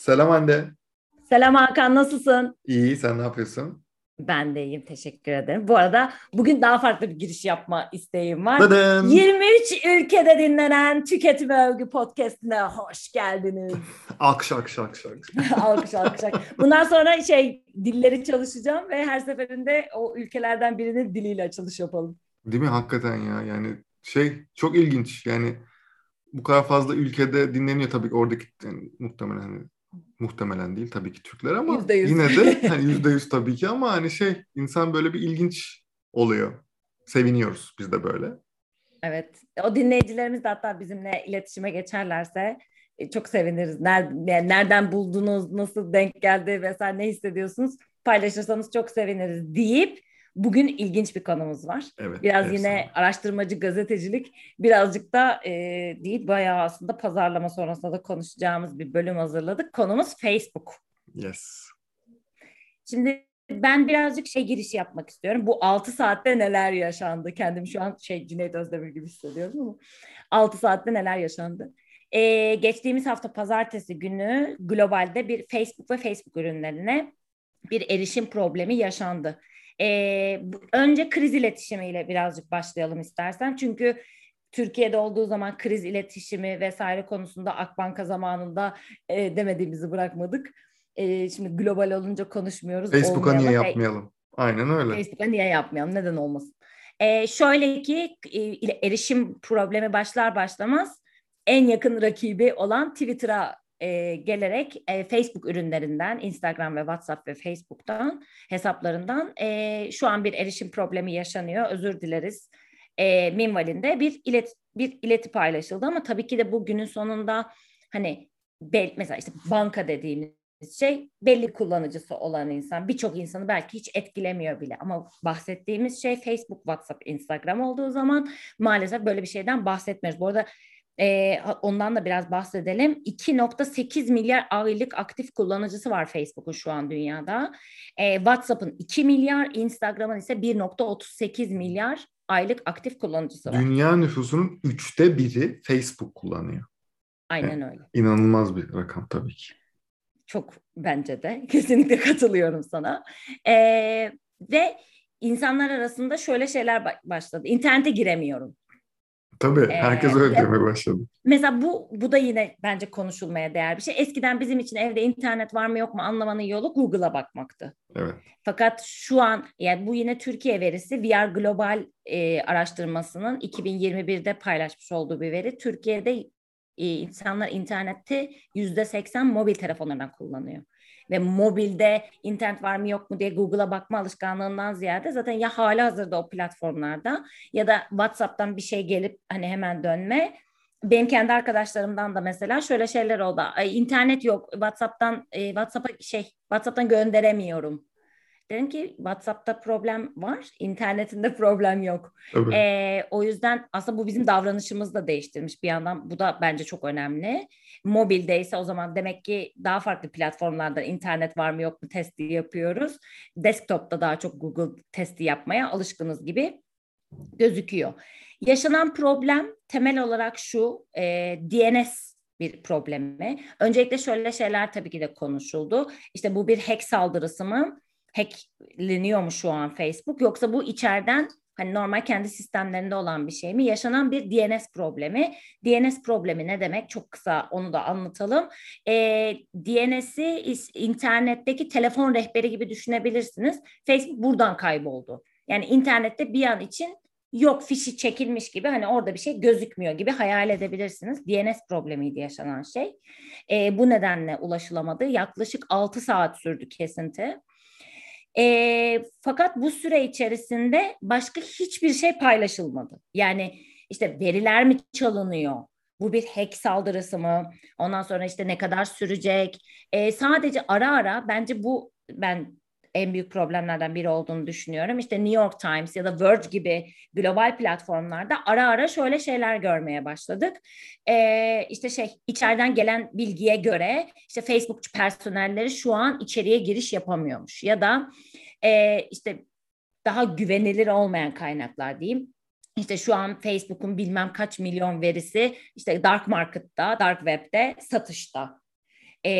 Selam Hande. Selam Hakan, nasılsın? İyi, sen ne yapıyorsun? Ben de iyiyim, teşekkür ederim. Bu arada bugün daha farklı bir giriş yapma isteğim var. Dıdın. 23 ülkede dinlenen Tüketim Övgü Podcast'ine hoş geldiniz. Alkış, alkış, alkış, alkış. alkış, alkış, alkış. Bundan sonra şey dilleri çalışacağım ve her seferinde o ülkelerden birinin diliyle açılış yapalım. Değil mi? Hakikaten ya. Yani şey çok ilginç. Yani bu kadar fazla ülkede dinleniyor tabii ki oradaki yani muhtemelen hani muhtemelen değil tabii ki Türkler ama Yüzde yüz. yine de hani yüzde yüz tabii ki ama hani şey insan böyle bir ilginç oluyor. Seviniyoruz biz de böyle. Evet, o dinleyicilerimiz de hatta bizimle iletişime geçerlerse e, çok seviniriz. Nereden, nereden buldunuz, nasıl denk geldi vesaire ne hissediyorsunuz paylaşırsanız çok seviniriz deyip bugün ilginç bir konumuz var. Evet. Biraz efsane. yine araştırmacı gazetecilik, birazcık da e, değil bayağı aslında pazarlama sonrasında da konuşacağımız bir bölüm hazırladık. Konumuz Facebook. Yes. Şimdi ben birazcık şey girişi yapmak istiyorum. Bu 6 saatte neler yaşandı? Kendim şu an şey Cüneyt Özdemir gibi hissediyorum ama 6 saatte neler yaşandı? Ee, geçtiğimiz hafta pazartesi günü globalde bir Facebook ve Facebook ürünlerine bir erişim problemi yaşandı. Ee, önce kriz iletişimiyle birazcık başlayalım istersen. Çünkü Türkiye'de olduğu zaman kriz iletişimi vesaire konusunda Akbanka zamanında e, demediğimizi bırakmadık. E, şimdi global olunca konuşmuyoruz. Facebook'a niye. E, yapmayalım? Aynen öyle. Facebook'a niye yapmayalım? Neden olmasın? Ee, şöyle ki e, erişim problemi başlar başlamaz en yakın rakibi olan Twitter'a e, gelerek e, Facebook ürünlerinden, Instagram ve WhatsApp ve Facebook'tan hesaplarından e, şu an bir erişim problemi yaşanıyor. Özür dileriz. E, minvalinde bir ilet bir ileti paylaşıldı ama tabii ki de bu günün sonunda hani bel, mesela işte banka dediğimiz şey belli kullanıcısı olan insan birçok insanı belki hiç etkilemiyor bile ama bahsettiğimiz şey Facebook, WhatsApp, Instagram olduğu zaman maalesef böyle bir şeyden bahsetmiyoruz. Bu arada e, ondan da biraz bahsedelim. 2.8 milyar aylık aktif kullanıcısı var Facebook'un şu an dünyada. E, WhatsApp'ın 2 milyar, Instagram'ın ise 1.38 milyar aylık aktif kullanıcısı var. Dünya nüfusunun üçte biri Facebook kullanıyor. Aynen öyle. İnanılmaz bir rakam tabii ki. Çok bence de. Kesinlikle katılıyorum sana. Ee, ve insanlar arasında şöyle şeyler ba- başladı. İnternete giremiyorum. Tabii Ee, herkes öyle ya- demeye başladı. Mesela bu bu da yine bence konuşulmaya değer bir şey. Eskiden bizim için evde internet var mı yok mu anlamanın yolu Google'a bakmaktı. Evet. Fakat şu an yani bu yine Türkiye verisi VR Global e, araştırmasının 2021'de paylaşmış olduğu bir veri. Türkiye'de e, insanlar interneti yüzde seksen mobil telefonlarından kullanıyor. Ve mobilde internet var mı yok mu diye Google'a bakma alışkanlığından ziyade zaten ya hala hazırda o platformlarda ya da WhatsApp'tan bir şey gelip hani hemen dönme. Benim kendi arkadaşlarımdan da mesela şöyle şeyler oldu. Ay, internet yok. WhatsApp'tan e, WhatsApp'a şey WhatsApp'tan gönderemiyorum. Dedim ki WhatsApp'ta problem var, internetinde problem yok. Tabii. Ee, o yüzden aslında bu bizim davranışımızı da değiştirmiş bir yandan. Bu da bence çok önemli. Mobildeyse o zaman demek ki daha farklı platformlarda internet var mı yok mu testi yapıyoruz. Desktop'ta daha çok Google testi yapmaya alışkınız gibi gözüküyor. Yaşanan problem temel olarak şu, e, DNS bir problemi. Öncelikle şöyle şeyler tabii ki de konuşuldu. İşte bu bir hack saldırısı mı? Hackleniyor şu an Facebook? Yoksa bu içeriden hani normal kendi sistemlerinde olan bir şey mi? Yaşanan bir DNS problemi. DNS problemi ne demek? Çok kısa onu da anlatalım. E, DNS'i is- internetteki telefon rehberi gibi düşünebilirsiniz. Facebook buradan kayboldu. Yani internette bir an için yok fişi çekilmiş gibi hani orada bir şey gözükmüyor gibi hayal edebilirsiniz. DNS problemiydi yaşanan şey. E, bu nedenle ulaşılamadı. Yaklaşık 6 saat sürdü kesinti. E, fakat bu süre içerisinde başka hiçbir şey paylaşılmadı. Yani işte veriler mi çalınıyor? Bu bir hack saldırısı mı? Ondan sonra işte ne kadar sürecek? E, sadece ara ara bence bu ben en büyük problemlerden biri olduğunu düşünüyorum. İşte New York Times ya da Verge gibi global platformlarda ara ara şöyle şeyler görmeye başladık. Ee, işte şey içeriden gelen bilgiye göre işte Facebook personelleri şu an içeriye giriş yapamıyormuş ya da e, işte daha güvenilir olmayan kaynaklar diyeyim. İşte şu an Facebook'un bilmem kaç milyon verisi işte dark market'ta, dark web'de satışta. E,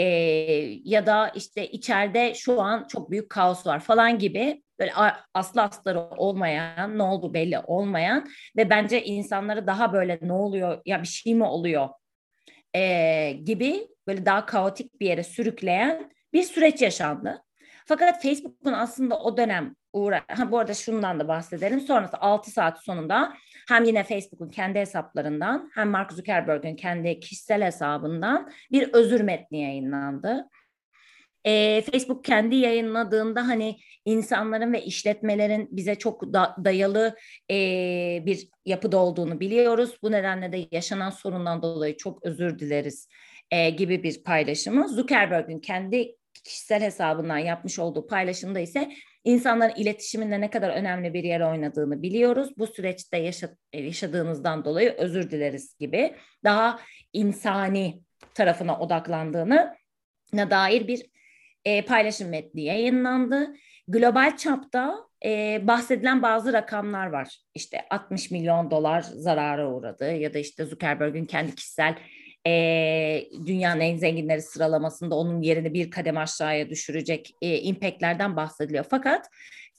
ya da işte içeride şu an çok büyük kaos var falan gibi böyle aslı asları olmayan, ne oldu belli olmayan ve bence insanları daha böyle ne oluyor ya bir şey mi oluyor e, gibi böyle daha kaotik bir yere sürükleyen bir süreç yaşandı. Fakat Facebook'un aslında o dönem uğra ha, bu arada şundan da bahsedelim. Sonrası 6 saat sonunda hem yine Facebook'un kendi hesaplarından hem Mark Zuckerberg'in kendi kişisel hesabından bir özür metni yayınlandı. E, Facebook kendi yayınladığında hani insanların ve işletmelerin bize çok da, dayalı e, bir yapıda olduğunu biliyoruz. Bu nedenle de yaşanan sorundan dolayı çok özür dileriz e, gibi bir paylaşımı. Zuckerberg'in kendi kişisel hesabından yapmış olduğu paylaşımda ise insanların iletişiminde ne kadar önemli bir yer oynadığını biliyoruz. Bu süreçte yaşa, yaşadığınızdan dolayı özür dileriz gibi daha insani tarafına odaklandığını dair bir e, paylaşım metni yayınlandı. Global çapta e, bahsedilen bazı rakamlar var. İşte 60 milyon dolar zarara uğradı ya da işte Zuckerberg'in kendi kişisel e, dünyanın en zenginleri sıralamasında onun yerini bir kadem aşağıya düşürecek e, impactlerden bahsediliyor. Fakat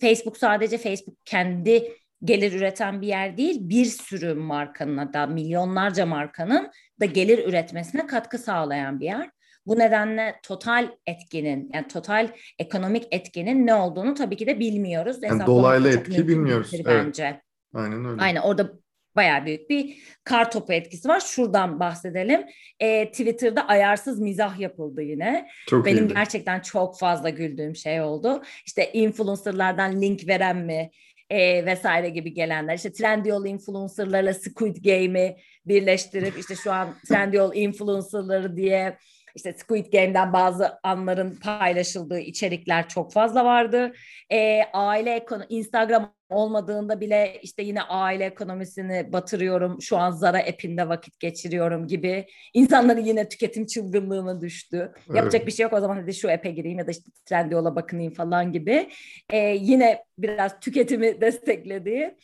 Facebook sadece Facebook kendi gelir üreten bir yer değil, bir sürü markanın da milyonlarca markanın da gelir üretmesine katkı sağlayan bir yer. Bu nedenle total etkinin yani total ekonomik etkinin ne olduğunu tabii ki de bilmiyoruz. Yani dolaylı etki bilmiyoruz. Bence. Evet. Aynen öyle. Aynen orada bayağı büyük bir kar topu etkisi var. Şuradan bahsedelim. E, Twitter'da ayarsız mizah yapıldı yine. Çok Benim iyiydi. gerçekten çok fazla güldüğüm şey oldu. İşte influencerlardan link veren mi? e, vesaire gibi gelenler. İşte Trendyol influencerlarla Squid Game'i birleştirip işte şu an Trendyol influencerları diye işte Squid Game'den bazı anların paylaşıldığı içerikler çok fazla vardı. E, aile ekonomi, Instagram olmadığında bile işte yine aile ekonomisini batırıyorum. Şu an Zara app'inde vakit geçiriyorum gibi. İnsanların yine tüketim çılgınlığına düştü. Evet. Yapacak bir şey yok o zaman hadi şu app'e gireyim ya da işte Trendyol'a bakınayım falan gibi. E, yine biraz tüketimi desteklediği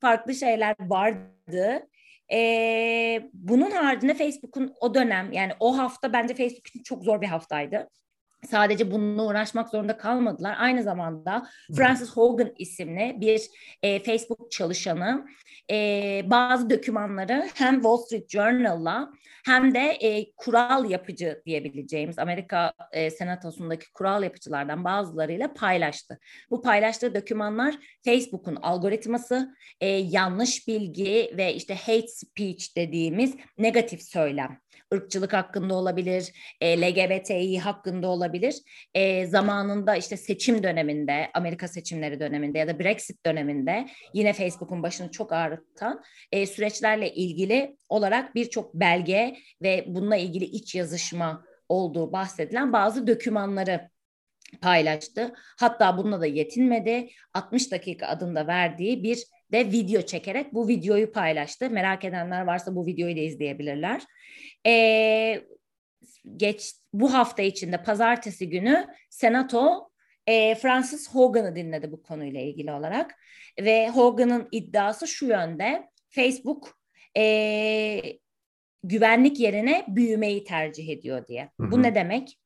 farklı şeyler vardı. E, bunun haricinde Facebook'un o dönem yani o hafta bence Facebook için çok zor bir haftaydı. Sadece bununla uğraşmak zorunda kalmadılar. Aynı zamanda Francis Hogan isimli bir e, Facebook çalışanı e, bazı dokümanları hem Wall Street Journal'la hem de e, kural yapıcı diyebileceğimiz Amerika e, Senatosu'ndaki kural yapıcılardan bazılarıyla paylaştı. Bu paylaştığı dokümanlar Facebook'un algoritması, e, yanlış bilgi ve işte hate speech dediğimiz negatif söylem ırkçılık hakkında olabilir, e, LGBTİ hakkında olabilir. E, zamanında işte seçim döneminde, Amerika seçimleri döneminde ya da Brexit döneminde yine Facebook'un başını çok ağrıtan e, süreçlerle ilgili olarak birçok belge ve bununla ilgili iç yazışma olduğu bahsedilen bazı dokümanları paylaştı. Hatta bununla da yetinmedi. 60 dakika adında verdiği bir de video çekerek bu videoyu paylaştı. Merak edenler varsa bu videoyu da izleyebilirler. Ee, geç bu hafta içinde pazartesi günü Senato e, Francis Hogan'ı dinledi bu konuyla ilgili olarak ve Hogan'ın iddiası şu yönde Facebook e, güvenlik yerine büyümeyi tercih ediyor diye. Hı hı. Bu ne demek?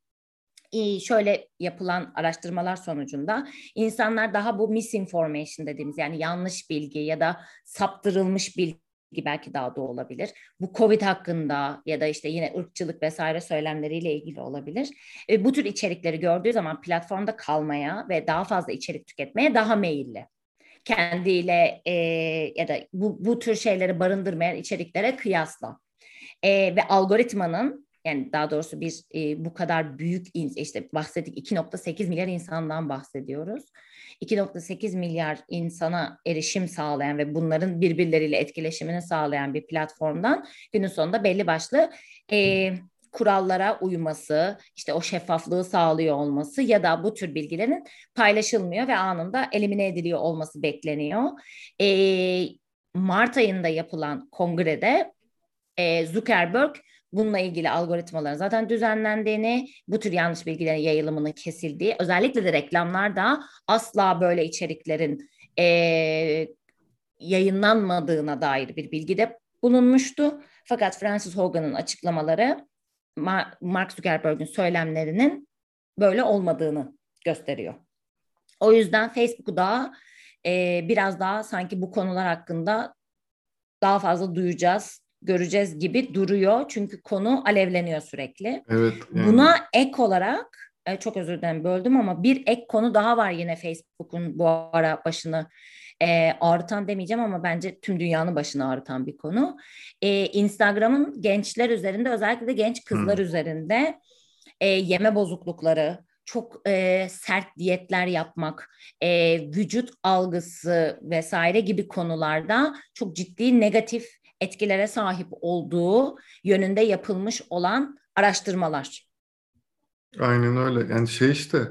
Şöyle yapılan araştırmalar sonucunda insanlar daha bu misinformation dediğimiz yani yanlış bilgi ya da saptırılmış bilgi belki daha da olabilir. Bu Covid hakkında ya da işte yine ırkçılık vesaire söylemleriyle ilgili olabilir. E, bu tür içerikleri gördüğü zaman platformda kalmaya ve daha fazla içerik tüketmeye daha meyilli. Kendiyle e, ya da bu, bu tür şeyleri barındırmayan içeriklere kıyasla. E, ve algoritmanın yani daha doğrusu bir e, bu kadar büyük işte bahsettik 2.8 milyar insandan bahsediyoruz. 2.8 milyar insana erişim sağlayan ve bunların birbirleriyle etkileşimini sağlayan bir platformdan günün sonunda belli başlı e, kurallara uyması, işte o şeffaflığı sağlıyor olması ya da bu tür bilgilerin paylaşılmıyor ve anında elimine ediliyor olması bekleniyor. E, Mart ayında yapılan kongrede e, Zuckerberg bununla ilgili algoritmaların zaten düzenlendiğini, bu tür yanlış bilgilerin yayılımının kesildiği, özellikle de reklamlarda asla böyle içeriklerin e, yayınlanmadığına dair bir bilgi de bulunmuştu. Fakat Francis Hogan'ın açıklamaları Mark Zuckerberg'ün söylemlerinin böyle olmadığını gösteriyor. O yüzden Facebook'u da e, biraz daha sanki bu konular hakkında daha fazla duyacağız, göreceğiz gibi duruyor. Çünkü konu alevleniyor sürekli. Evet. Yani. Buna ek olarak e, çok özür dilerim böldüm ama bir ek konu daha var yine Facebook'un bu ara başını e, ağrıtan demeyeceğim ama bence tüm dünyanın başını ağrıtan bir konu. E, Instagram'ın gençler üzerinde özellikle de genç kızlar hmm. üzerinde e, yeme bozuklukları, çok e, sert diyetler yapmak, e, vücut algısı vesaire gibi konularda çok ciddi negatif etkilere sahip olduğu yönünde yapılmış olan araştırmalar. Aynen öyle. Yani şey işte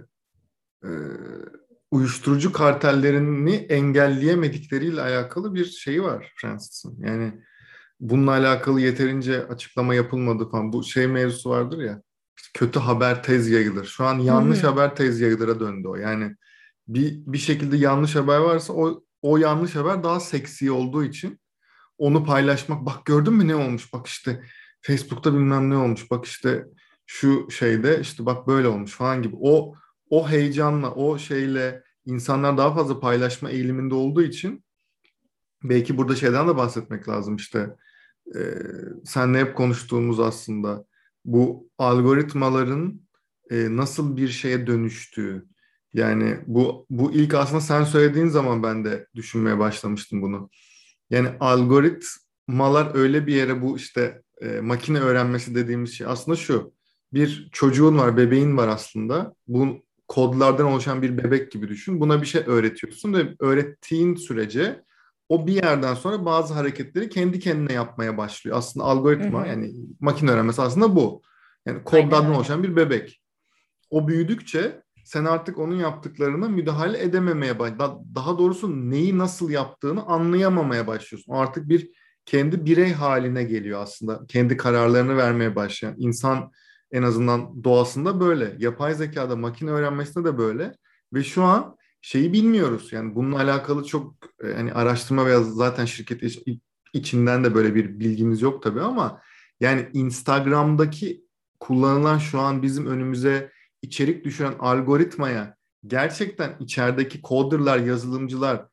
e, uyuşturucu kartellerini engelleyemedikleriyle alakalı bir şeyi var Francis'in. Yani bununla alakalı yeterince açıklama yapılmadı falan. Bu şey mevzusu vardır ya kötü haber tez yayılır. Şu an yanlış Hı-hı. haber tez yayılır'a döndü o. Yani bir bir şekilde yanlış haber varsa o o yanlış haber daha seksi olduğu için onu paylaşmak. Bak gördün mü ne olmuş? Bak işte Facebook'ta bilmem ne olmuş. Bak işte şu şeyde işte bak böyle olmuş falan gibi. O o heyecanla, o şeyle insanlar daha fazla paylaşma eğiliminde olduğu için belki burada şeyden de bahsetmek lazım işte. E, senle hep konuştuğumuz aslında bu algoritmaların e, nasıl bir şeye dönüştüğü. Yani bu bu ilk aslında sen söylediğin zaman ben de düşünmeye başlamıştım bunu. Yani algoritmalar öyle bir yere bu işte e, makine öğrenmesi dediğimiz şey aslında şu. Bir çocuğun var, bebeğin var aslında. Bu kodlardan oluşan bir bebek gibi düşün. Buna bir şey öğretiyorsun ve öğrettiğin sürece o bir yerden sonra bazı hareketleri kendi kendine yapmaya başlıyor. Aslında algoritma hı hı. yani makine öğrenmesi aslında bu. Yani kodlardan oluşan bir bebek. O büyüdükçe sen artık onun yaptıklarına müdahale edememeye baş. Daha doğrusu neyi nasıl yaptığını anlayamamaya başlıyorsun. O artık bir kendi birey haline geliyor aslında. Kendi kararlarını vermeye başlayan. insan en azından doğasında böyle. Yapay zekada makine öğrenmesinde de böyle. Ve şu an şeyi bilmiyoruz. Yani bununla alakalı çok yani araştırma veya zaten şirket içinden de böyle bir bilgimiz yok tabii ama yani Instagram'daki kullanılan şu an bizim önümüze içerik düşüren algoritmaya gerçekten içerideki coderlar, yazılımcılar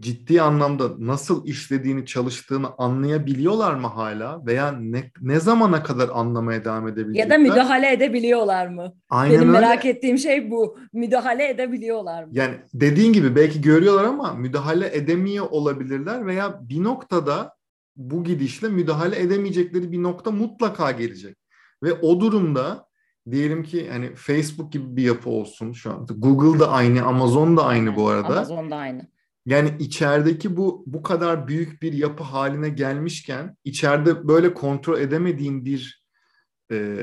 ciddi anlamda nasıl işlediğini, çalıştığını anlayabiliyorlar mı hala veya ne, ne zamana kadar anlamaya devam edebilecekler? Ya da müdahale edebiliyorlar mı? Aynen Benim öyle. merak ettiğim şey bu. Müdahale edebiliyorlar mı? Yani dediğin gibi belki görüyorlar ama müdahale edemiyor olabilirler veya bir noktada bu gidişle müdahale edemeyecekleri bir nokta mutlaka gelecek. Ve o durumda diyelim ki hani Facebook gibi bir yapı olsun şu anda. Google da aynı, Amazon da aynı bu arada. Amazon da aynı. Yani içerideki bu bu kadar büyük bir yapı haline gelmişken içeride böyle kontrol edemediğin bir e,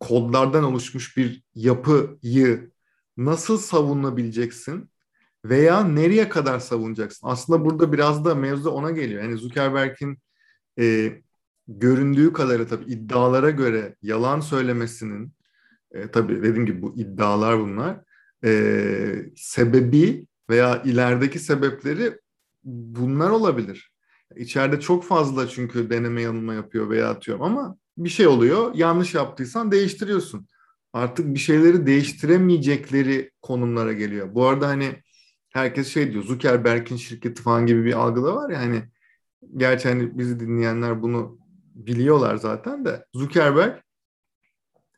kodlardan oluşmuş bir yapıyı nasıl savunabileceksin veya nereye kadar savunacaksın? Aslında burada biraz da mevzu ona geliyor. Yani Zuckerberg'in e, göründüğü kadarı tabii iddialara göre yalan söylemesinin e, tabii dediğim gibi bu iddialar bunlar e, sebebi veya ilerideki sebepleri bunlar olabilir. İçeride çok fazla çünkü deneme yanılma yapıyor veya atıyorum ama bir şey oluyor. Yanlış yaptıysan değiştiriyorsun. Artık bir şeyleri değiştiremeyecekleri konumlara geliyor. Bu arada hani herkes şey diyor Zuckerberg'in şirketi falan gibi bir algı da var ya hani gerçi hani bizi dinleyenler bunu biliyorlar zaten de Zuckerberg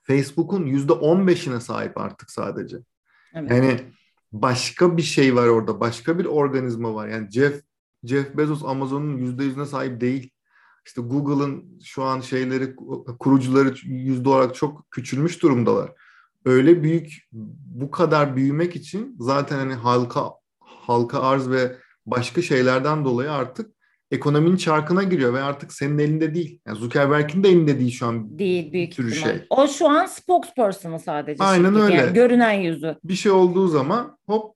Facebook'un yüzde on beşine sahip artık sadece. Evet. Yani başka bir şey var orada. Başka bir organizma var. Yani Jeff Jeff Bezos Amazon'un yüzde yüzüne sahip değil. İşte Google'ın şu an şeyleri kurucuları yüzde olarak çok küçülmüş durumdalar. Öyle büyük bu kadar büyümek için zaten hani halka halka arz ve başka şeylerden dolayı artık ekonominin çarkına giriyor ve artık senin elinde değil. Yani Zuckerberg'in de elinde değil şu an. Değil büyük sürü şey. O şu an spokesperson'ı sadece. Aynen öyle. Yani görünen yüzü. Bir şey olduğu zaman hop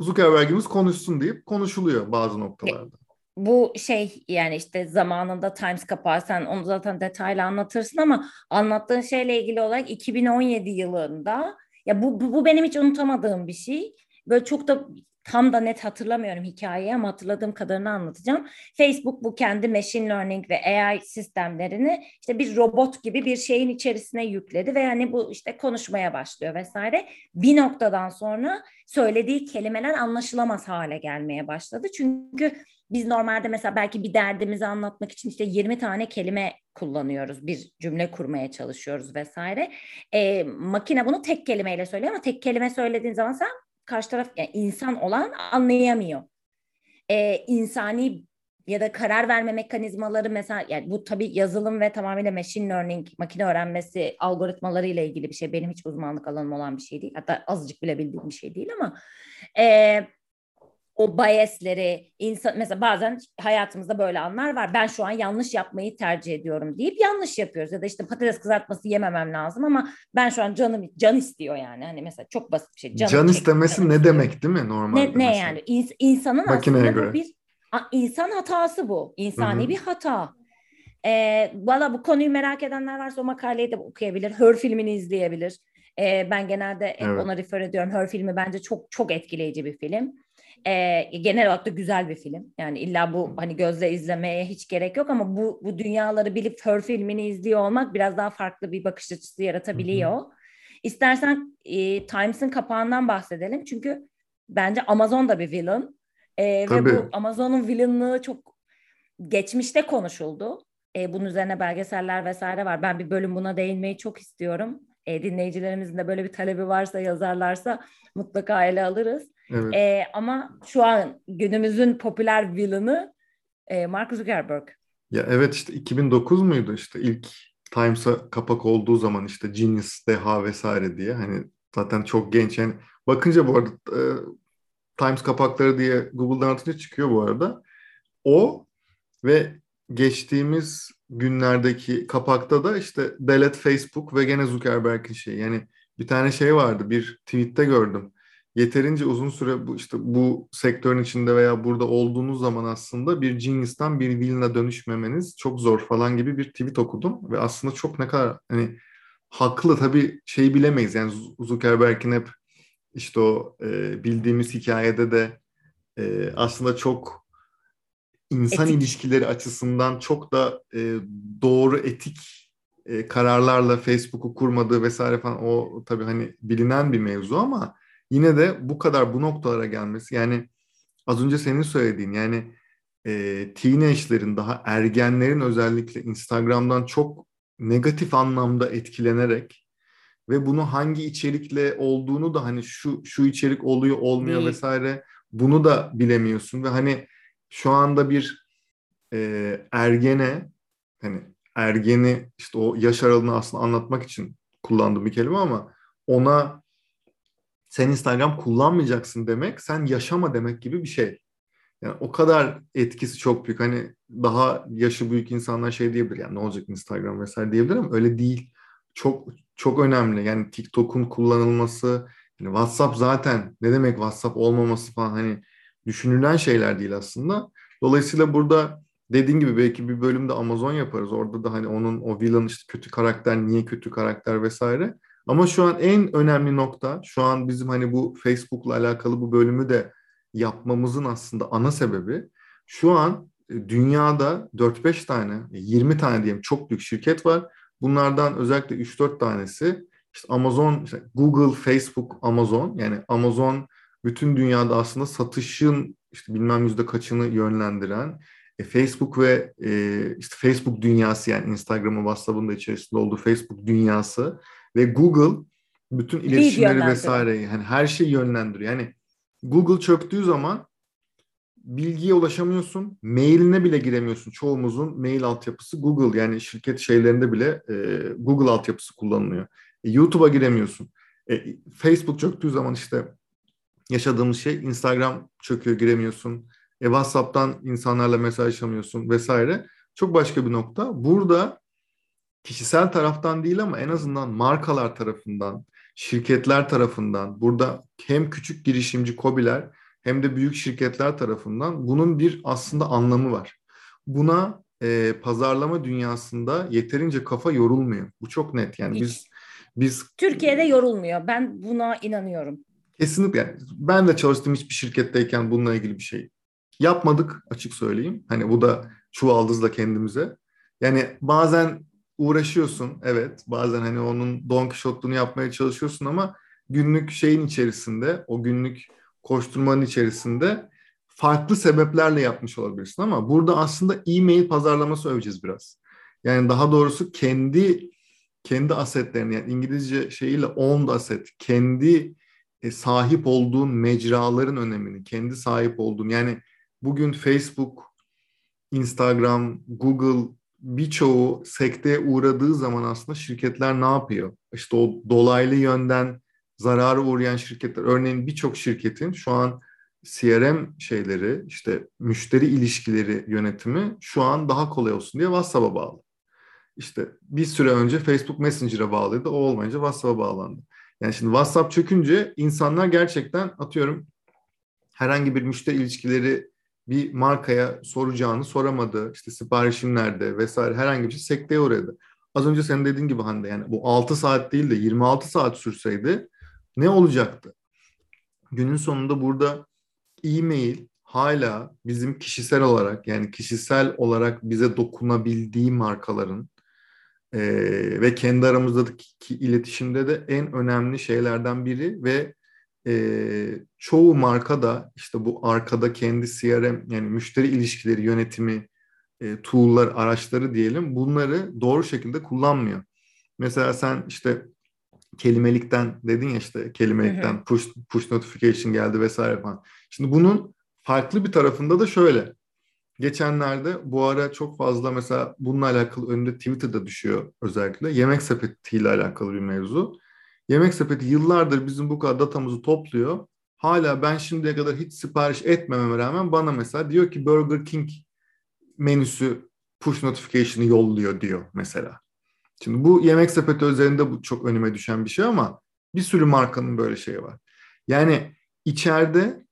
Zuckerberg'imiz konuşsun deyip konuşuluyor bazı noktalarda. Bu şey yani işte zamanında Times kapağı sen onu zaten detaylı anlatırsın ama anlattığın şeyle ilgili olarak 2017 yılında ya bu, bu, bu benim hiç unutamadığım bir şey. Böyle çok da tam da net hatırlamıyorum hikayeyi ama hatırladığım kadarını anlatacağım. Facebook bu kendi machine learning ve AI sistemlerini işte bir robot gibi bir şeyin içerisine yükledi ve yani bu işte konuşmaya başlıyor vesaire. Bir noktadan sonra söylediği kelimeler anlaşılamaz hale gelmeye başladı. Çünkü biz normalde mesela belki bir derdimizi anlatmak için işte 20 tane kelime kullanıyoruz. Bir cümle kurmaya çalışıyoruz vesaire. E, makine bunu tek kelimeyle söylüyor ama tek kelime söylediğin zaman sen karşı taraf yani insan olan anlayamıyor. E, insani ya da karar verme mekanizmaları mesela yani bu tabii yazılım ve tamamıyla machine learning, makine öğrenmesi algoritmaları ile ilgili bir şey. Benim hiç uzmanlık alanım olan bir şey değil. Hatta azıcık bile bildiğim bir şey değil ama e, o biasleri insan mesela bazen hayatımızda böyle anlar var. Ben şu an yanlış yapmayı tercih ediyorum deyip yanlış yapıyoruz ya da işte patates kızartması yememem lazım ama ben şu an canım can istiyor yani. Hani mesela çok basit bir şey. Canım can istemesi ne demek değil mi normalde? Ne, ne yani? İns, insanın Makineye aslında göre. bir insan hatası bu. İnsani Hı-hı. bir hata. Ee, Valla bu konuyu merak edenler varsa o makaleyi de okuyabilir. Her filmini izleyebilir. Ee, ben genelde evet. ona refer ediyorum. Her filmi bence çok çok etkileyici bir film. E, genel olarak da güzel bir film. Yani illa bu hani gözle izlemeye hiç gerek yok ama bu bu dünyaları bilip Her filmini izliyor olmak biraz daha farklı bir bakış açısı yaratabiliyor. Hı hı. İstersen e, Times'ın kapağından bahsedelim. Çünkü bence Amazon da bir villain. E, ve bu Amazon'un villainlığı çok geçmişte konuşuldu. E, bunun üzerine belgeseller vesaire var. Ben bir bölüm buna değinmeyi çok istiyorum. E, dinleyicilerimizin de böyle bir talebi varsa yazarlarsa mutlaka ele alırız. Evet. E, ama şu an günümüzün popüler villain'ı e, Mark Zuckerberg. Ya evet işte 2009 muydu işte ilk Times'a kapak olduğu zaman işte Genius, Deha vesaire diye hani zaten çok genç yani bakınca bu arada e, Times kapakları diye Google'dan atınca çıkıyor bu arada. O ve geçtiğimiz günlerdeki kapakta da işte Delete Facebook ve gene Zuckerberg'in şeyi. Yani bir tane şey vardı bir tweette gördüm yeterince uzun süre bu işte bu sektörün içinde veya burada olduğunuz zaman aslında bir Genius'tan bir villain'a dönüşmemeniz çok zor falan gibi bir tweet okudum ve aslında çok ne kadar hani haklı tabii şeyi bilemeyiz yani Zuckerberg'in hep işte o e, bildiğimiz hikayede de e, aslında çok insan etik. ilişkileri açısından çok da e, doğru etik e, kararlarla Facebook'u kurmadığı vesaire falan o tabii hani bilinen bir mevzu ama yine de bu kadar bu noktalara gelmesi yani az önce senin söylediğin yani e, teenage'lerin daha ergenlerin özellikle Instagram'dan çok negatif anlamda etkilenerek ve bunu hangi içerikle olduğunu da hani şu şu içerik oluyor olmuyor Değil. vesaire bunu da bilemiyorsun ve hani şu anda bir e, ergene hani ergeni işte o yaş aralığını aslında anlatmak için kullandığım bir kelime ama ona sen Instagram kullanmayacaksın demek, sen yaşama demek gibi bir şey. Yani o kadar etkisi çok büyük. Hani daha yaşı büyük insanlar şey diyebilir. Yani ne olacak Instagram vesaire diyebilir ama öyle değil. Çok çok önemli. Yani TikTok'un kullanılması, yani WhatsApp zaten ne demek WhatsApp olmaması falan hani düşünülen şeyler değil aslında. Dolayısıyla burada dediğin gibi belki bir bölümde Amazon yaparız. Orada da hani onun o villain işte kötü karakter, niye kötü karakter vesaire. Ama şu an en önemli nokta, şu an bizim hani bu Facebook'la alakalı bu bölümü de yapmamızın aslında ana sebebi şu an e, dünyada 4-5 tane, 20 tane diyelim çok büyük şirket var. Bunlardan özellikle 3-4 tanesi işte Amazon, işte Google, Facebook, Amazon yani Amazon bütün dünyada aslında satışın işte bilmem yüzde kaçını yönlendiren e, Facebook ve e, işte Facebook dünyası yani Instagram'ın, WhatsApp'ın da içerisinde olduğu Facebook dünyası ve Google bütün iletişimleri vesaireyi hani her şeyi yönlendiriyor. Yani Google çöktüğü zaman bilgiye ulaşamıyorsun. Mailine bile giremiyorsun. Çoğumuzun mail altyapısı Google. Yani şirket şeylerinde bile e, Google altyapısı kullanılıyor. E, YouTube'a giremiyorsun. E, Facebook çöktüğü zaman işte yaşadığımız şey Instagram çöküyor giremiyorsun. E, WhatsApp'tan insanlarla mesajlaşamıyorsun vesaire. Çok başka bir nokta. Burada kişisel taraftan değil ama en azından markalar tarafından, şirketler tarafından, burada hem küçük girişimci kobiler hem de büyük şirketler tarafından bunun bir aslında anlamı var. Buna e, pazarlama dünyasında yeterince kafa yorulmuyor. Bu çok net. Yani Hiç. biz biz Türkiye'de yorulmuyor. Ben buna inanıyorum. Kesinlikle. Yani ben de çalıştığım hiçbir şirketteyken bununla ilgili bir şey yapmadık açık söyleyeyim. Hani bu da çuvaldızla kendimize. Yani bazen uğraşıyorsun evet. Bazen hani onun Don Quixote'luğunu yapmaya çalışıyorsun ama günlük şeyin içerisinde, o günlük koşturmanın içerisinde farklı sebeplerle yapmış olabilirsin ama burada aslında e-mail pazarlaması öveceğiz biraz. Yani daha doğrusu kendi kendi asetlerini yani İngilizce şeyiyle owned asset, kendi e, sahip olduğun mecraların önemini, kendi sahip olduğun yani bugün Facebook, Instagram, Google birçoğu sekteye uğradığı zaman aslında şirketler ne yapıyor? İşte o dolaylı yönden zarara uğrayan şirketler, örneğin birçok şirketin şu an CRM şeyleri, işte müşteri ilişkileri yönetimi şu an daha kolay olsun diye WhatsApp'a bağlı. İşte bir süre önce Facebook Messenger'a bağlıydı, o olmayınca WhatsApp'a bağlandı. Yani şimdi WhatsApp çökünce insanlar gerçekten atıyorum herhangi bir müşteri ilişkileri bir markaya soracağını soramadı. İşte siparişin nerede vesaire herhangi bir şey sekteye uğradı. Az önce senin dediğin gibi Hande yani bu 6 saat değil de 26 saat sürseydi ne olacaktı? Günün sonunda burada e-mail hala bizim kişisel olarak yani kişisel olarak bize dokunabildiği markaların e, ve kendi aramızdaki iletişimde de en önemli şeylerden biri ve e, çoğu marka da işte bu arkada kendi CRM yani müşteri ilişkileri yönetimi e, tool'lar, araçları diyelim bunları doğru şekilde kullanmıyor. Mesela sen işte kelimelikten dedin ya işte kelimelikten push, push notification geldi vesaire falan. Şimdi bunun farklı bir tarafında da şöyle. Geçenlerde bu ara çok fazla mesela bununla alakalı önünde Twitter'da düşüyor özellikle. Yemek sepetiyle alakalı bir mevzu. Yemek sepeti yıllardır bizim bu kadar datamızı topluyor. Hala ben şimdiye kadar hiç sipariş etmememe rağmen bana mesela diyor ki Burger King menüsü push notification'ı yolluyor diyor mesela. Şimdi bu yemek sepeti üzerinde bu çok önüme düşen bir şey ama bir sürü markanın böyle şeyi var. Yani içeride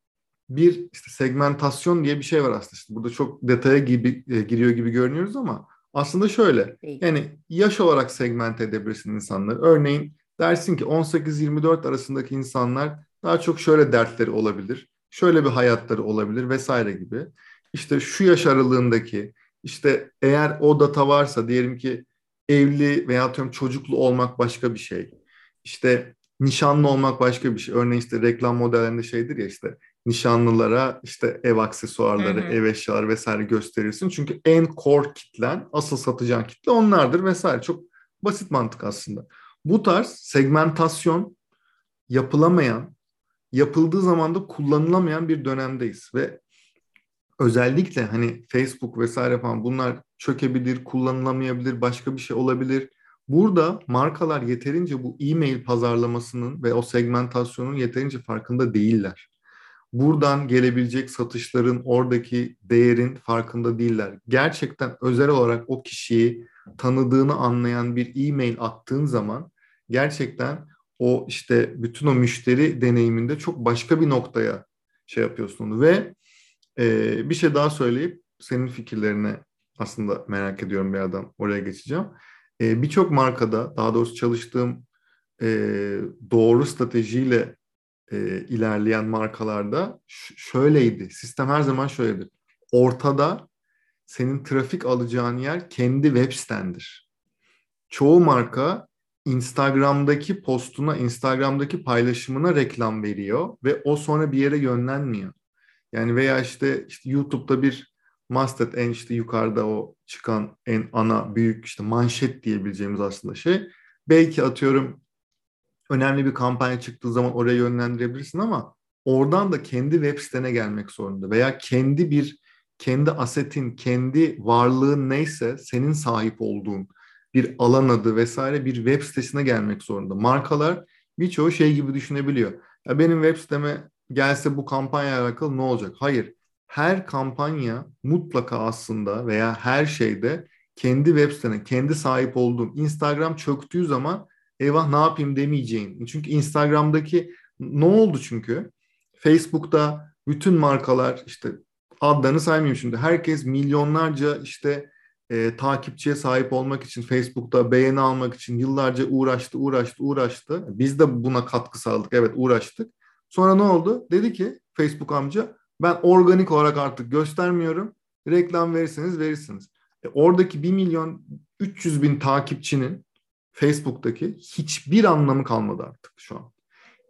bir işte segmentasyon diye bir şey var aslında. İşte burada çok detaya gibi e, giriyor gibi görünüyoruz ama aslında şöyle. Yani yaş olarak segmente edebilirsin insanları. Örneğin dersin ki 18-24 arasındaki insanlar daha çok şöyle dertleri olabilir. Şöyle bir hayatları olabilir vesaire gibi. İşte şu yaş aralığındaki işte eğer o data varsa diyelim ki evli veya atıyorum çocuklu olmak başka bir şey. İşte nişanlı olmak başka bir şey. Örneğin işte reklam modellerinde şeydir ya işte nişanlılara işte ev aksesuarları, hı hı. ev eşyaları vesaire gösterirsin. Çünkü en core kitlen, asıl satacağın kitle onlardır vesaire. Çok basit mantık aslında. Bu tarz segmentasyon yapılamayan, yapıldığı zaman da kullanılamayan bir dönemdeyiz ve özellikle hani Facebook vesaire falan bunlar çökebilir, kullanılamayabilir, başka bir şey olabilir. Burada markalar yeterince bu e-mail pazarlamasının ve o segmentasyonun yeterince farkında değiller. Buradan gelebilecek satışların oradaki değerin farkında değiller. Gerçekten özel olarak o kişiyi tanıdığını anlayan bir e-mail attığın zaman gerçekten o işte bütün o müşteri deneyiminde çok başka bir noktaya şey yapıyorsun ve e, bir şey daha söyleyip senin fikirlerini aslında merak ediyorum bir adam oraya geçeceğim. E, Birçok markada daha doğrusu çalıştığım e, doğru stratejiyle e, ilerleyen markalarda şöyleydi. Sistem her zaman şöyledir. Ortada senin trafik alacağın yer kendi web sitendir. Çoğu marka Instagram'daki postuna, Instagram'daki paylaşımına reklam veriyor ve o sonra bir yere yönlenmiyor. Yani veya işte, işte YouTube'da bir masthead en işte yukarıda o çıkan en ana büyük işte manşet diyebileceğimiz aslında şey. Belki atıyorum önemli bir kampanya çıktığı zaman oraya yönlendirebilirsin ama oradan da kendi web sitene gelmek zorunda veya kendi bir kendi asetin, kendi varlığın neyse senin sahip olduğun bir alan adı vesaire bir web sitesine gelmek zorunda. Markalar birçoğu şey gibi düşünebiliyor. Ya benim web siteme gelse bu kampanya alakalı ne olacak? Hayır. Her kampanya mutlaka aslında veya her şeyde kendi web sitene, kendi sahip olduğun Instagram çöktüğü zaman eyvah ne yapayım demeyeceğin. Çünkü Instagram'daki ne oldu çünkü? Facebook'ta bütün markalar işte adlarını saymayayım şimdi. Herkes milyonlarca işte e, takipçiye sahip olmak için Facebook'ta beğeni almak için yıllarca uğraştı, uğraştı, uğraştı. Biz de buna katkı sağladık. Evet uğraştık. Sonra ne oldu? Dedi ki Facebook amca ben organik olarak artık göstermiyorum. Reklam verirseniz verirsiniz. E, oradaki 1 milyon 300 bin takipçinin Facebook'taki hiçbir anlamı kalmadı artık şu an.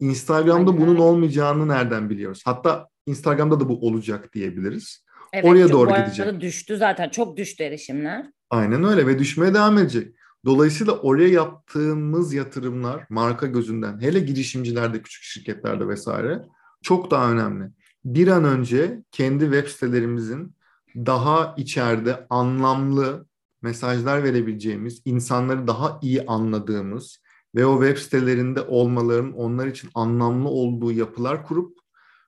Instagram'da Aynen. bunun olmayacağını nereden biliyoruz? Hatta Instagram'da da bu olacak diyebiliriz. Evet, Oraya doğru gidecek. düştü zaten. Çok düştü erişimler. Aynen öyle ve düşmeye devam edecek. Dolayısıyla oraya yaptığımız yatırımlar marka gözünden hele girişimcilerde, küçük şirketlerde vesaire çok daha önemli. Bir an önce kendi web sitelerimizin daha içeride anlamlı mesajlar verebileceğimiz, insanları daha iyi anladığımız ve o web sitelerinde olmaların onlar için anlamlı olduğu yapılar kurup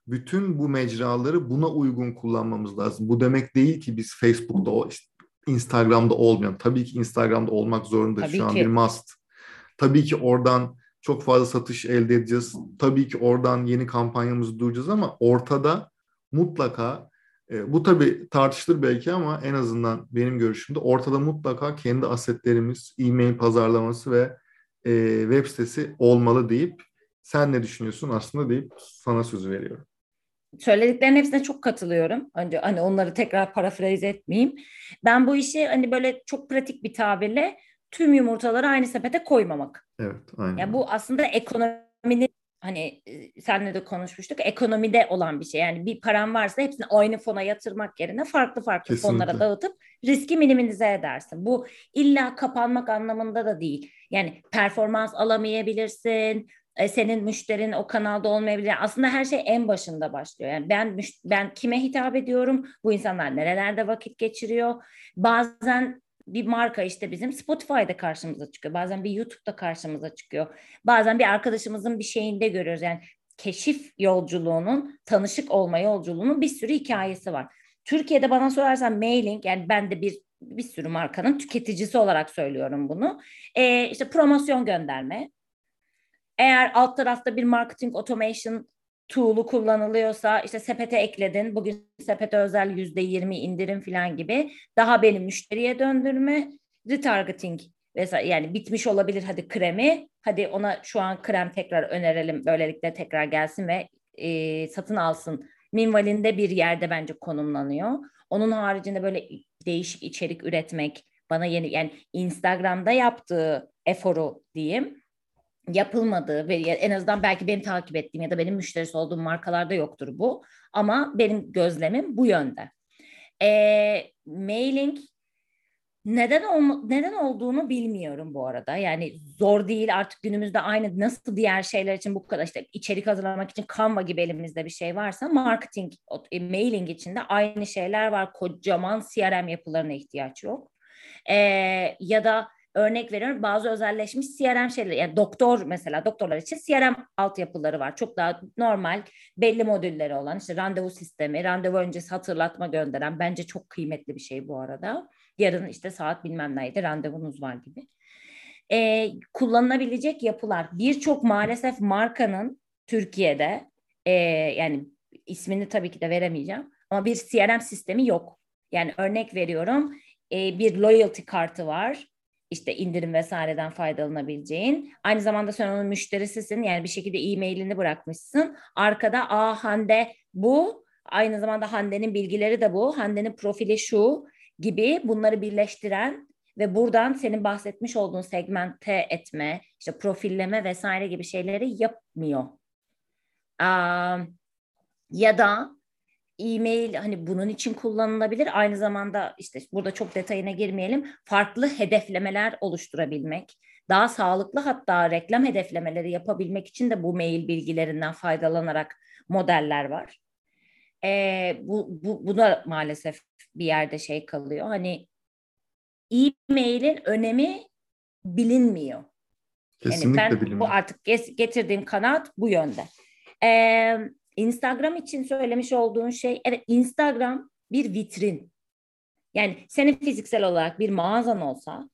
bütün bu mecraları buna uygun kullanmamız lazım. Bu demek değil ki biz Facebook'ta, Instagram'da olmayan. Tabii ki Instagram'da olmak zorunda. Tabii Şu ki. an bir must. Tabii ki oradan çok fazla satış elde edeceğiz. Tabii ki oradan yeni kampanyamızı duyacağız ama ortada mutlaka e, bu tabii tartışılır belki ama en azından benim görüşümde ortada mutlaka kendi asetlerimiz, e-mail pazarlaması ve e, web sitesi olmalı deyip sen ne düşünüyorsun aslında deyip sana sözü veriyorum söylediklerinin hepsine çok katılıyorum. Önce hani onları tekrar parafraze etmeyeyim. Ben bu işi hani böyle çok pratik bir tabirle tüm yumurtaları aynı sepete koymamak. Evet, aynen. Yani bu aslında ekonominin hani senle de konuşmuştuk ekonomide olan bir şey. Yani bir param varsa hepsini aynı fona yatırmak yerine farklı farklı Kesinlikle. fonlara dağıtıp riski minimize edersin. Bu illa kapanmak anlamında da değil. Yani performans alamayabilirsin, e, senin müşterin o kanalda olmayabilir. Aslında her şey en başında başlıyor. Yani ben ben kime hitap ediyorum? Bu insanlar nerelerde vakit geçiriyor? Bazen bir marka işte bizim Spotify'da karşımıza çıkıyor. Bazen bir YouTube'da karşımıza çıkıyor. Bazen bir arkadaşımızın bir şeyinde görüyoruz. Yani keşif yolculuğunun, tanışık olma yolculuğunun bir sürü hikayesi var. Türkiye'de bana sorarsan mailing yani ben de bir bir sürü markanın tüketicisi olarak söylüyorum bunu. Ee, işte promosyon gönderme, eğer alt tarafta bir marketing automation tool'u kullanılıyorsa işte sepete ekledin. Bugün sepete özel yüzde yirmi indirim falan gibi. Daha benim müşteriye döndürme, retargeting vesaire yani bitmiş olabilir hadi kremi. Hadi ona şu an krem tekrar önerelim. Böylelikle tekrar gelsin ve e, satın alsın. Minvalinde bir yerde bence konumlanıyor. Onun haricinde böyle değişik içerik üretmek, bana yeni yani Instagram'da yaptığı eforu diyeyim yapılmadığı ve en azından belki benim takip ettiğim ya da benim müşterisi olduğum markalarda yoktur bu. Ama benim gözlemim bu yönde. E, mailing neden ol, neden olduğunu bilmiyorum bu arada. Yani zor değil artık günümüzde aynı nasıl diğer şeyler için bu kadar işte içerik hazırlamak için Canva gibi elimizde bir şey varsa marketing, e, mailing için de aynı şeyler var. Kocaman CRM yapılarına ihtiyaç yok. Ee, ya da örnek veriyorum bazı özelleşmiş CRM şeyleri yani doktor mesela doktorlar için CRM altyapıları var. Çok daha normal belli modülleri olan işte randevu sistemi, randevu öncesi hatırlatma gönderen bence çok kıymetli bir şey bu arada. Yarın işte saat bilmem neydi randevunuz var gibi. Ee, kullanılabilecek yapılar birçok maalesef markanın Türkiye'de e, yani ismini tabii ki de veremeyeceğim ama bir CRM sistemi yok. Yani örnek veriyorum e, bir loyalty kartı var işte indirim vesaireden faydalanabileceğin. Aynı zamanda sen onun müşterisisin. Yani bir şekilde e-mailini bırakmışsın. Arkada a Hande bu. Aynı zamanda Hande'nin bilgileri de bu. Hande'nin profili şu gibi bunları birleştiren ve buradan senin bahsetmiş olduğun segmente etme, işte profilleme vesaire gibi şeyleri yapmıyor. Aa, ya da e-mail hani bunun için kullanılabilir. Aynı zamanda işte burada çok detayına girmeyelim. Farklı hedeflemeler oluşturabilmek, daha sağlıklı hatta reklam hedeflemeleri yapabilmek için de bu mail bilgilerinden faydalanarak modeller var. Ee, bu, bu, bu da maalesef bir yerde şey kalıyor. Hani e-mailin önemi bilinmiyor. Kesinlikle yani ben bilinmiyor. bu artık getirdiğim kanaat bu yönde. Ee, Instagram için söylemiş olduğun şey evet Instagram bir vitrin. Yani senin fiziksel olarak bir mağazan olsa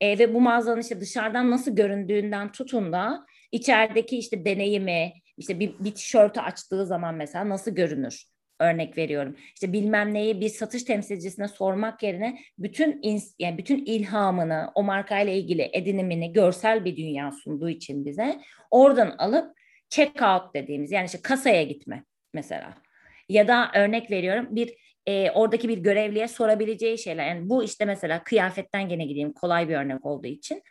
e, ve bu mağazanın işte dışarıdan nasıl göründüğünden tutun da içerideki işte deneyimi işte bir, bir tişörtü açtığı zaman mesela nasıl görünür? Örnek veriyorum. İşte bilmem neyi bir satış temsilcisine sormak yerine bütün ins, yani bütün ilhamını o markayla ilgili edinimini görsel bir dünya sunduğu için bize oradan alıp check out dediğimiz yani işte kasaya gitme mesela. Ya da örnek veriyorum bir e, oradaki bir görevliye sorabileceği şeyler. Yani bu işte mesela kıyafetten gene gideyim kolay bir örnek olduğu için.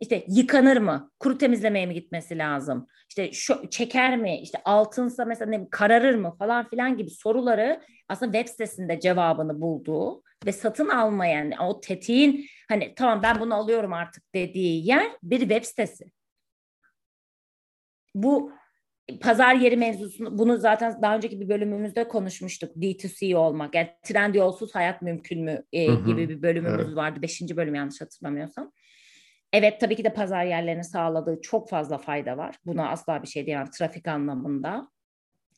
İşte yıkanır mı? Kuru temizlemeye mi gitmesi lazım? İşte şu çeker mi? İşte altınsa mesela ne kararır mı falan filan gibi soruları aslında web sitesinde cevabını bulduğu ve satın almayan o tetiğin hani tamam ben bunu alıyorum artık dediği yer bir web sitesi. Bu pazar yeri mevzusunu bunu zaten daha önceki bir bölümümüzde konuşmuştuk. D2C olmak. Yani trend yolsuz hayat mümkün mü e, gibi bir bölümümüz evet. vardı. Beşinci bölüm yanlış hatırlamıyorsam. Evet tabii ki de pazar yerlerini sağladığı çok fazla fayda var. Buna asla bir şey diyemem trafik anlamında.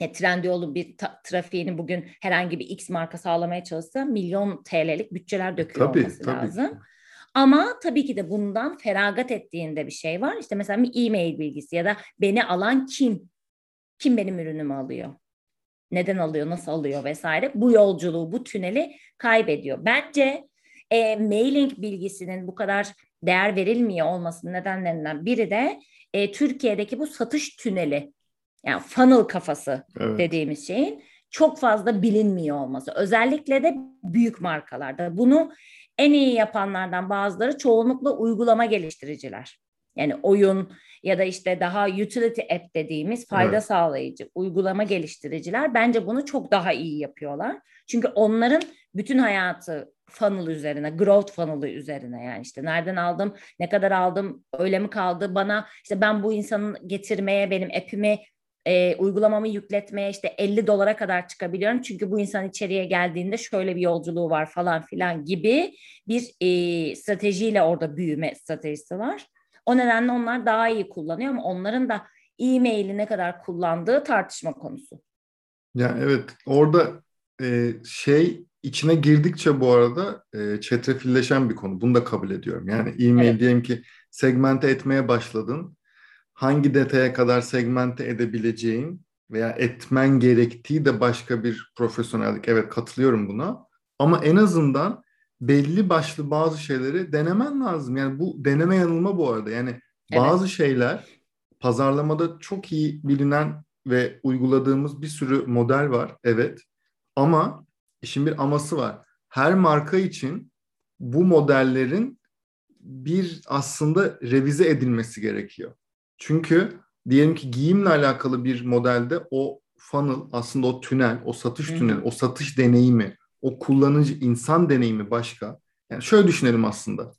E, Trendyol'un bir ta- trafiğini bugün herhangi bir X marka sağlamaya çalışsa milyon TL'lik bütçeler döküyor tabii, olması tabii. lazım. Ama tabii ki de bundan feragat ettiğinde bir şey var. İşte mesela bir e-mail bilgisi ya da beni alan kim? Kim benim ürünümü alıyor? Neden alıyor, nasıl alıyor vesaire. Bu yolculuğu, bu tüneli kaybediyor. Bence e, mailing bilgisinin bu kadar değer verilmiyor olmasının nedenlerinden biri de e, Türkiye'deki bu satış tüneli yani funnel kafası evet. dediğimiz şeyin çok fazla bilinmiyor olması. Özellikle de büyük markalarda. Bunu en iyi yapanlardan bazıları çoğunlukla uygulama geliştiriciler. Yani oyun ya da işte daha utility app dediğimiz fayda evet. sağlayıcı uygulama geliştiriciler bence bunu çok daha iyi yapıyorlar. Çünkü onların bütün hayatı funnel üzerine, growth funnel'ı üzerine yani işte nereden aldım, ne kadar aldım, öyle mi kaldı bana işte ben bu insanın getirmeye benim app'imi e, uygulamamı yükletmeye işte 50 dolara kadar çıkabiliyorum. Çünkü bu insan içeriye geldiğinde şöyle bir yolculuğu var falan filan gibi bir e, stratejiyle orada büyüme stratejisi var. O nedenle onlar daha iyi kullanıyor ama onların da e-maili ne kadar kullandığı tartışma konusu. Ya evet orada e, şey içine girdikçe bu arada e, çetrefilleşen bir konu. Bunu da kabul ediyorum. Yani e-mail evet. diyelim ki segmente etmeye başladın. Hangi detaya kadar segmente edebileceğin veya etmen gerektiği de başka bir profesyonellik. Evet katılıyorum buna. Ama en azından belli başlı bazı şeyleri denemen lazım. Yani bu deneme yanılma bu arada. Yani evet. bazı şeyler pazarlamada çok iyi bilinen ve uyguladığımız bir sürü model var. Evet. Ama işin bir aması var. Her marka için bu modellerin bir aslında revize edilmesi gerekiyor. Çünkü diyelim ki giyimle alakalı bir modelde o funnel aslında o tünel, o satış tüneli, o satış deneyimi, o kullanıcı insan deneyimi başka. Yani şöyle düşünelim aslında.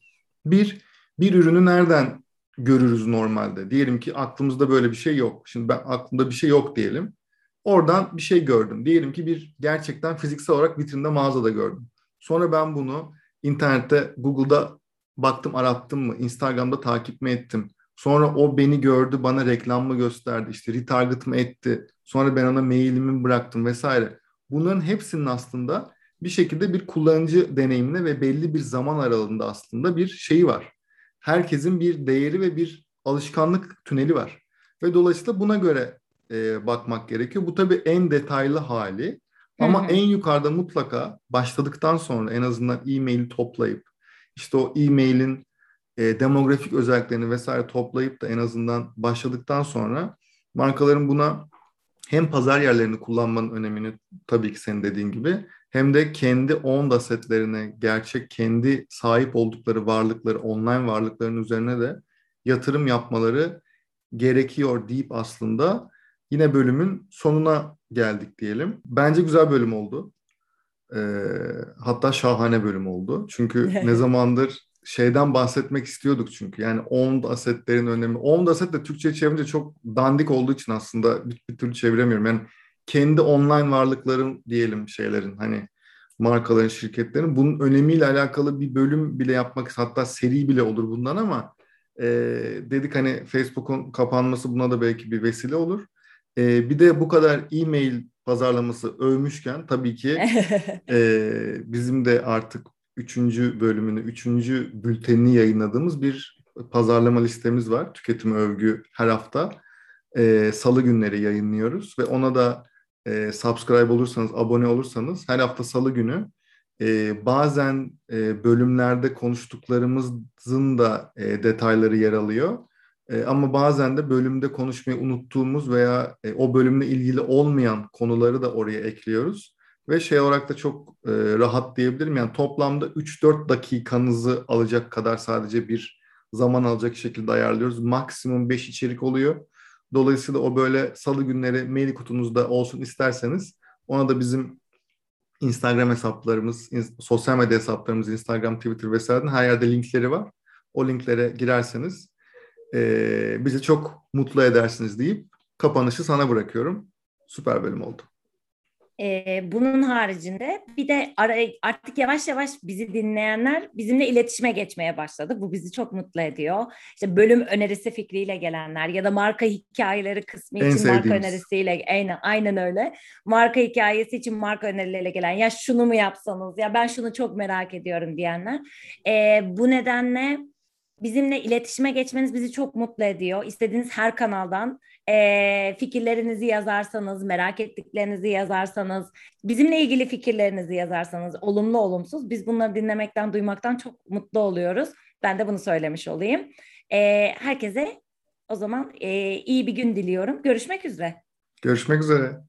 Bir, bir ürünü nereden görürüz normalde? Diyelim ki aklımızda böyle bir şey yok. Şimdi ben aklımda bir şey yok diyelim. Oradan bir şey gördüm. Diyelim ki bir gerçekten fiziksel olarak vitrinde mağazada gördüm. Sonra ben bunu internette, Google'da baktım, arattım mı? Instagram'da takip mi ettim? Sonra o beni gördü, bana reklam mı gösterdi? İşte retarget mı etti? Sonra ben ona mailimi bıraktım vesaire. Bunların hepsinin aslında bir şekilde bir kullanıcı deneyimine ve belli bir zaman aralığında aslında bir şeyi var. Herkesin bir değeri ve bir alışkanlık tüneli var. Ve dolayısıyla buna göre e, bakmak gerekiyor. Bu tabii en detaylı hali. Ama Hı-hı. en yukarıda mutlaka başladıktan sonra en azından e-maili toplayıp işte o e-mailin e, demografik özelliklerini vesaire toplayıp da en azından başladıktan sonra markaların buna hem pazar yerlerini kullanmanın önemini tabii ki senin dediğin gibi hem de kendi owned assetlerine, gerçek kendi sahip oldukları varlıkları, online varlıkların üzerine de yatırım yapmaları gerekiyor deyip aslında yine bölümün sonuna geldik diyelim. Bence güzel bölüm oldu. Ee, hatta şahane bölüm oldu. Çünkü ne zamandır şeyden bahsetmek istiyorduk çünkü. Yani owned assetlerin önemi. Owned asset de Türkçe çevirince çok dandik olduğu için aslında bir, bir türlü çeviremiyorum. Yani kendi online varlıkların diyelim şeylerin hani markaların, şirketlerin bunun önemiyle alakalı bir bölüm bile yapmak hatta seri bile olur bundan ama e, dedik hani Facebook'un kapanması buna da belki bir vesile olur. E, bir de bu kadar e-mail pazarlaması övmüşken tabii ki e, bizim de artık üçüncü bölümünü, üçüncü bültenini yayınladığımız bir pazarlama listemiz var. Tüketim övgü her hafta. E, Salı günleri yayınlıyoruz ve ona da e, subscribe olursanız, abone olursanız her hafta salı günü e, bazen e, bölümlerde konuştuklarımızın da e, detayları yer alıyor. E, ama bazen de bölümde konuşmayı unuttuğumuz veya e, o bölümle ilgili olmayan konuları da oraya ekliyoruz. Ve şey olarak da çok e, rahat diyebilirim. Yani toplamda 3-4 dakikanızı alacak kadar sadece bir zaman alacak şekilde ayarlıyoruz. Maksimum 5 içerik oluyor. Dolayısıyla o böyle salı günleri mail kutunuzda olsun isterseniz ona da bizim Instagram hesaplarımız, sosyal medya hesaplarımız, Instagram, Twitter vesaire her yerde linkleri var. O linklere girerseniz e, bizi çok mutlu edersiniz deyip kapanışı sana bırakıyorum. Süper bölüm oldu. Ee, bunun haricinde bir de ara, artık yavaş yavaş bizi dinleyenler bizimle iletişime geçmeye başladı. Bu bizi çok mutlu ediyor. İşte bölüm önerisi fikriyle gelenler ya da marka hikayeleri kısmı en için sevdiğimiz. marka önerisiyle aynen, aynen öyle. Marka hikayesi için marka önerileriyle gelen ya şunu mu yapsanız ya ben şunu çok merak ediyorum diyenler. Ee, bu nedenle bizimle iletişime geçmeniz bizi çok mutlu ediyor. İstediğiniz her kanaldan e, fikirlerinizi yazarsanız, merak ettiklerinizi yazarsanız, bizimle ilgili fikirlerinizi yazarsanız, olumlu olumsuz, biz bunları dinlemekten, duymaktan çok mutlu oluyoruz. Ben de bunu söylemiş olayım. E, herkese o zaman e, iyi bir gün diliyorum. Görüşmek üzere. Görüşmek üzere.